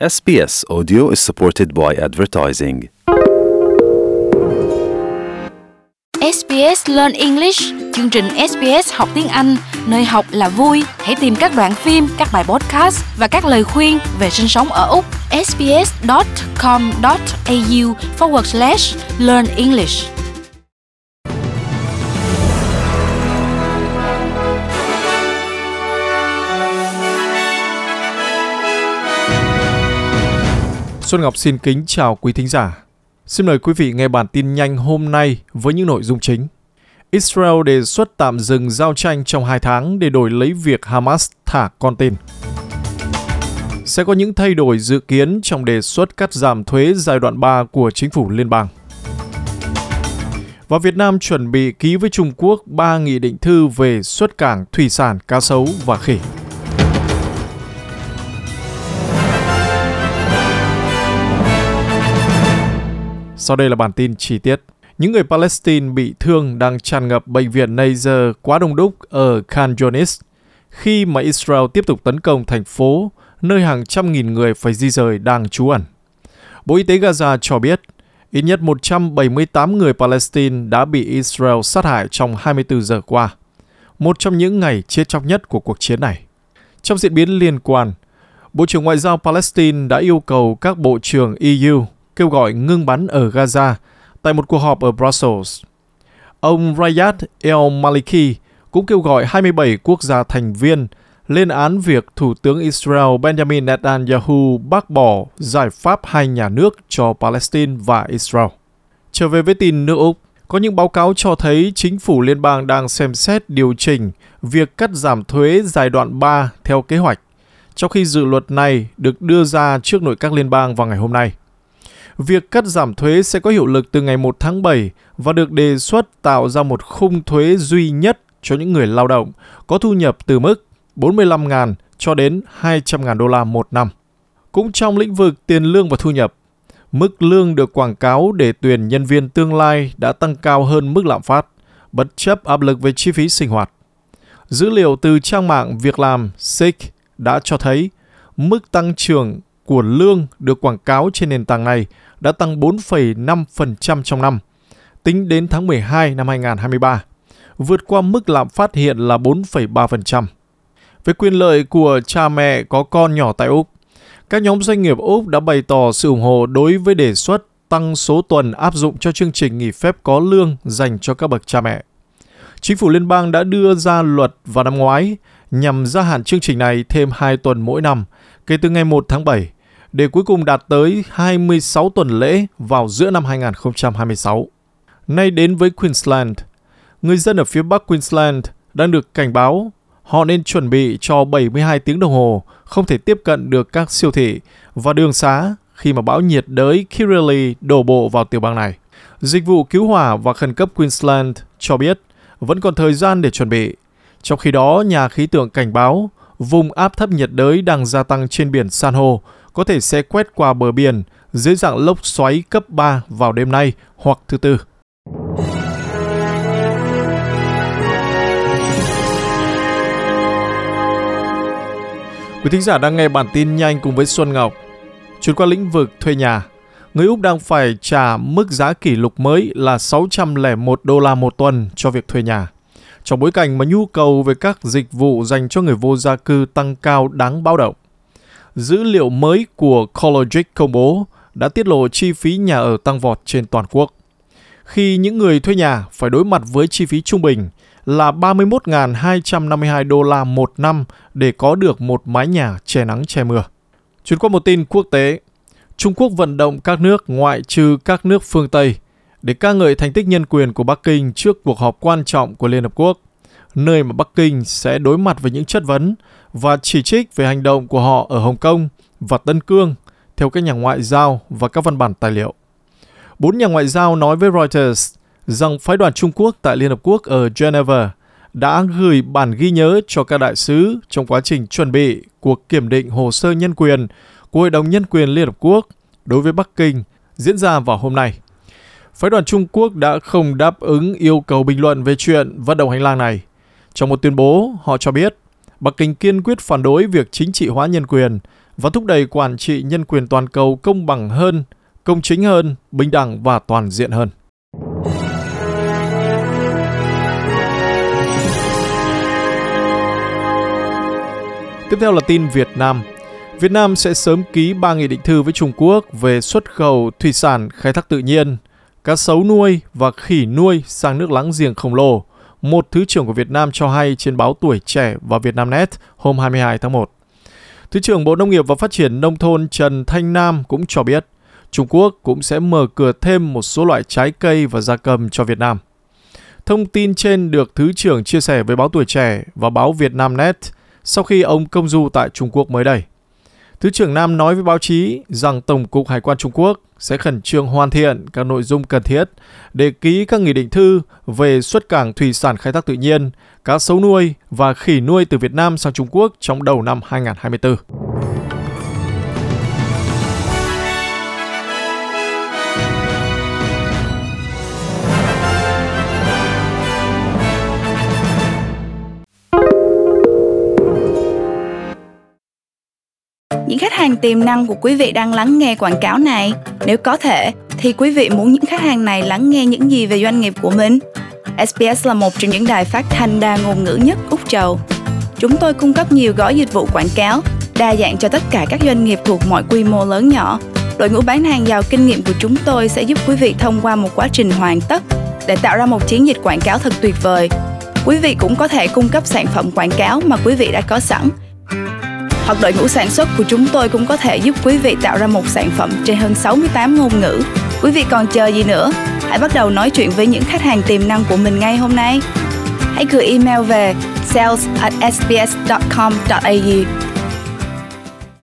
SBS Audio is supported by advertising. SBS Learn English, chương trình SBS học tiếng Anh, nơi học là vui. Hãy tìm các đoạn phim, các bài podcast và các lời khuyên về sinh sống ở Úc. sbs.com.au forward slash learn English. Xuân Ngọc xin kính chào quý thính giả. Xin mời quý vị nghe bản tin nhanh hôm nay với những nội dung chính. Israel đề xuất tạm dừng giao tranh trong 2 tháng để đổi lấy việc Hamas thả con tin. Sẽ có những thay đổi dự kiến trong đề xuất cắt giảm thuế giai đoạn 3 của chính phủ liên bang. Và Việt Nam chuẩn bị ký với Trung Quốc 3 nghị định thư về xuất cảng thủy sản, cá sấu và khỉ. Sau đây là bản tin chi tiết. Những người Palestine bị thương đang tràn ngập bệnh viện Nasser quá đông đúc ở Khan Yunis khi mà Israel tiếp tục tấn công thành phố nơi hàng trăm nghìn người phải di rời đang trú ẩn. Bộ Y tế Gaza cho biết ít nhất 178 người Palestine đã bị Israel sát hại trong 24 giờ qua, một trong những ngày chết chóc nhất của cuộc chiến này. Trong diễn biến liên quan, Bộ trưởng Ngoại giao Palestine đã yêu cầu các bộ trưởng EU kêu gọi ngưng bắn ở Gaza tại một cuộc họp ở Brussels. Ông Rayad El Maliki cũng kêu gọi 27 quốc gia thành viên lên án việc Thủ tướng Israel Benjamin Netanyahu bác bỏ giải pháp hai nhà nước cho Palestine và Israel. Trở về với tin nước Úc, có những báo cáo cho thấy chính phủ liên bang đang xem xét điều chỉnh việc cắt giảm thuế giai đoạn 3 theo kế hoạch, trong khi dự luật này được đưa ra trước nội các liên bang vào ngày hôm nay. Việc cắt giảm thuế sẽ có hiệu lực từ ngày 1 tháng 7 và được đề xuất tạo ra một khung thuế duy nhất cho những người lao động có thu nhập từ mức 45.000 cho đến 200.000 đô la một năm. Cũng trong lĩnh vực tiền lương và thu nhập, mức lương được quảng cáo để tuyển nhân viên tương lai đã tăng cao hơn mức lạm phát, bất chấp áp lực về chi phí sinh hoạt. Dữ liệu từ trang mạng việc làm SIG đã cho thấy mức tăng trưởng của lương được quảng cáo trên nền tảng này đã tăng 4,5% trong năm, tính đến tháng 12 năm 2023, vượt qua mức lạm phát hiện là 4,3%. Về quyền lợi của cha mẹ có con nhỏ tại Úc, các nhóm doanh nghiệp Úc đã bày tỏ sự ủng hộ đối với đề xuất tăng số tuần áp dụng cho chương trình nghỉ phép có lương dành cho các bậc cha mẹ. Chính phủ liên bang đã đưa ra luật vào năm ngoái nhằm gia hạn chương trình này thêm 2 tuần mỗi năm kể từ ngày 1 tháng 7 để cuối cùng đạt tới 26 tuần lễ vào giữa năm 2026. Nay đến với Queensland, người dân ở phía bắc Queensland đang được cảnh báo họ nên chuẩn bị cho 72 tiếng đồng hồ không thể tiếp cận được các siêu thị và đường xá khi mà bão nhiệt đới Kirrily đổ bộ vào tiểu bang này. Dịch vụ cứu hỏa và khẩn cấp Queensland cho biết vẫn còn thời gian để chuẩn bị. Trong khi đó, nhà khí tượng cảnh báo vùng áp thấp nhiệt đới đang gia tăng trên biển san hô có thể sẽ quét qua bờ biển dưới dạng lốc xoáy cấp 3 vào đêm nay hoặc thứ tư. Quý thính giả đang nghe bản tin nhanh cùng với Xuân Ngọc. Chuyển qua lĩnh vực thuê nhà, người Úc đang phải trả mức giá kỷ lục mới là 601 đô la một tuần cho việc thuê nhà. Trong bối cảnh mà nhu cầu về các dịch vụ dành cho người vô gia cư tăng cao đáng báo động dữ liệu mới của CoreLogic công bố đã tiết lộ chi phí nhà ở tăng vọt trên toàn quốc. Khi những người thuê nhà phải đối mặt với chi phí trung bình là 31.252 đô la một năm để có được một mái nhà che nắng che mưa. Chuyển qua một tin quốc tế, Trung Quốc vận động các nước ngoại trừ các nước phương Tây để ca ngợi thành tích nhân quyền của Bắc Kinh trước cuộc họp quan trọng của Liên Hợp Quốc, nơi mà Bắc Kinh sẽ đối mặt với những chất vấn và chỉ trích về hành động của họ ở Hồng Kông và Tân Cương, theo các nhà ngoại giao và các văn bản tài liệu. Bốn nhà ngoại giao nói với Reuters rằng phái đoàn Trung Quốc tại Liên Hợp Quốc ở Geneva đã gửi bản ghi nhớ cho các đại sứ trong quá trình chuẩn bị cuộc kiểm định hồ sơ nhân quyền của Hội đồng Nhân quyền Liên Hợp Quốc đối với Bắc Kinh diễn ra vào hôm nay. Phái đoàn Trung Quốc đã không đáp ứng yêu cầu bình luận về chuyện vận động hành lang này. Trong một tuyên bố, họ cho biết Bắc Kinh kiên quyết phản đối việc chính trị hóa nhân quyền và thúc đẩy quản trị nhân quyền toàn cầu công bằng hơn, công chính hơn, bình đẳng và toàn diện hơn. Tiếp theo là tin Việt Nam. Việt Nam sẽ sớm ký ba nghị định thư với Trung Quốc về xuất khẩu thủy sản khai thác tự nhiên, cá sấu nuôi và khỉ nuôi sang nước láng giềng khổng lồ, một thứ trưởng của Việt Nam cho hay trên báo Tuổi Trẻ và Vietnamnet hôm 22 tháng 1. Thứ trưởng Bộ Nông nghiệp và Phát triển Nông thôn Trần Thanh Nam cũng cho biết, Trung Quốc cũng sẽ mở cửa thêm một số loại trái cây và gia cầm cho Việt Nam. Thông tin trên được Thứ trưởng chia sẻ với báo Tuổi Trẻ và báo Vietnamnet sau khi ông công du tại Trung Quốc mới đây. Thứ trưởng Nam nói với báo chí rằng Tổng cục Hải quan Trung Quốc sẽ khẩn trương hoàn thiện các nội dung cần thiết để ký các nghị định thư về xuất cảng thủy sản khai thác tự nhiên, cá sấu nuôi và khỉ nuôi từ Việt Nam sang Trung Quốc trong đầu năm 2024. Những khách hàng tiềm năng của quý vị đang lắng nghe quảng cáo này nếu có thể thì quý vị muốn những khách hàng này lắng nghe những gì về doanh nghiệp của mình SBS là một trong những đài phát thanh đa ngôn ngữ nhất Úc Châu. Chúng tôi cung cấp nhiều gói dịch vụ quảng cáo, đa dạng cho tất cả các doanh nghiệp thuộc mọi quy mô lớn nhỏ. Đội ngũ bán hàng giàu kinh nghiệm của chúng tôi sẽ giúp quý vị thông qua một quá trình hoàn tất để tạo ra một chiến dịch quảng cáo thật tuyệt vời. Quý vị cũng có thể cung cấp sản phẩm quảng cáo mà quý vị đã có sẵn hoặc đội ngũ sản xuất của chúng tôi cũng có thể giúp quý vị tạo ra một sản phẩm trên hơn 68 ngôn ngữ. Quý vị còn chờ gì nữa? Hãy bắt đầu nói chuyện với những khách hàng tiềm năng của mình ngay hôm nay. Hãy gửi email về sales at sbs.com.au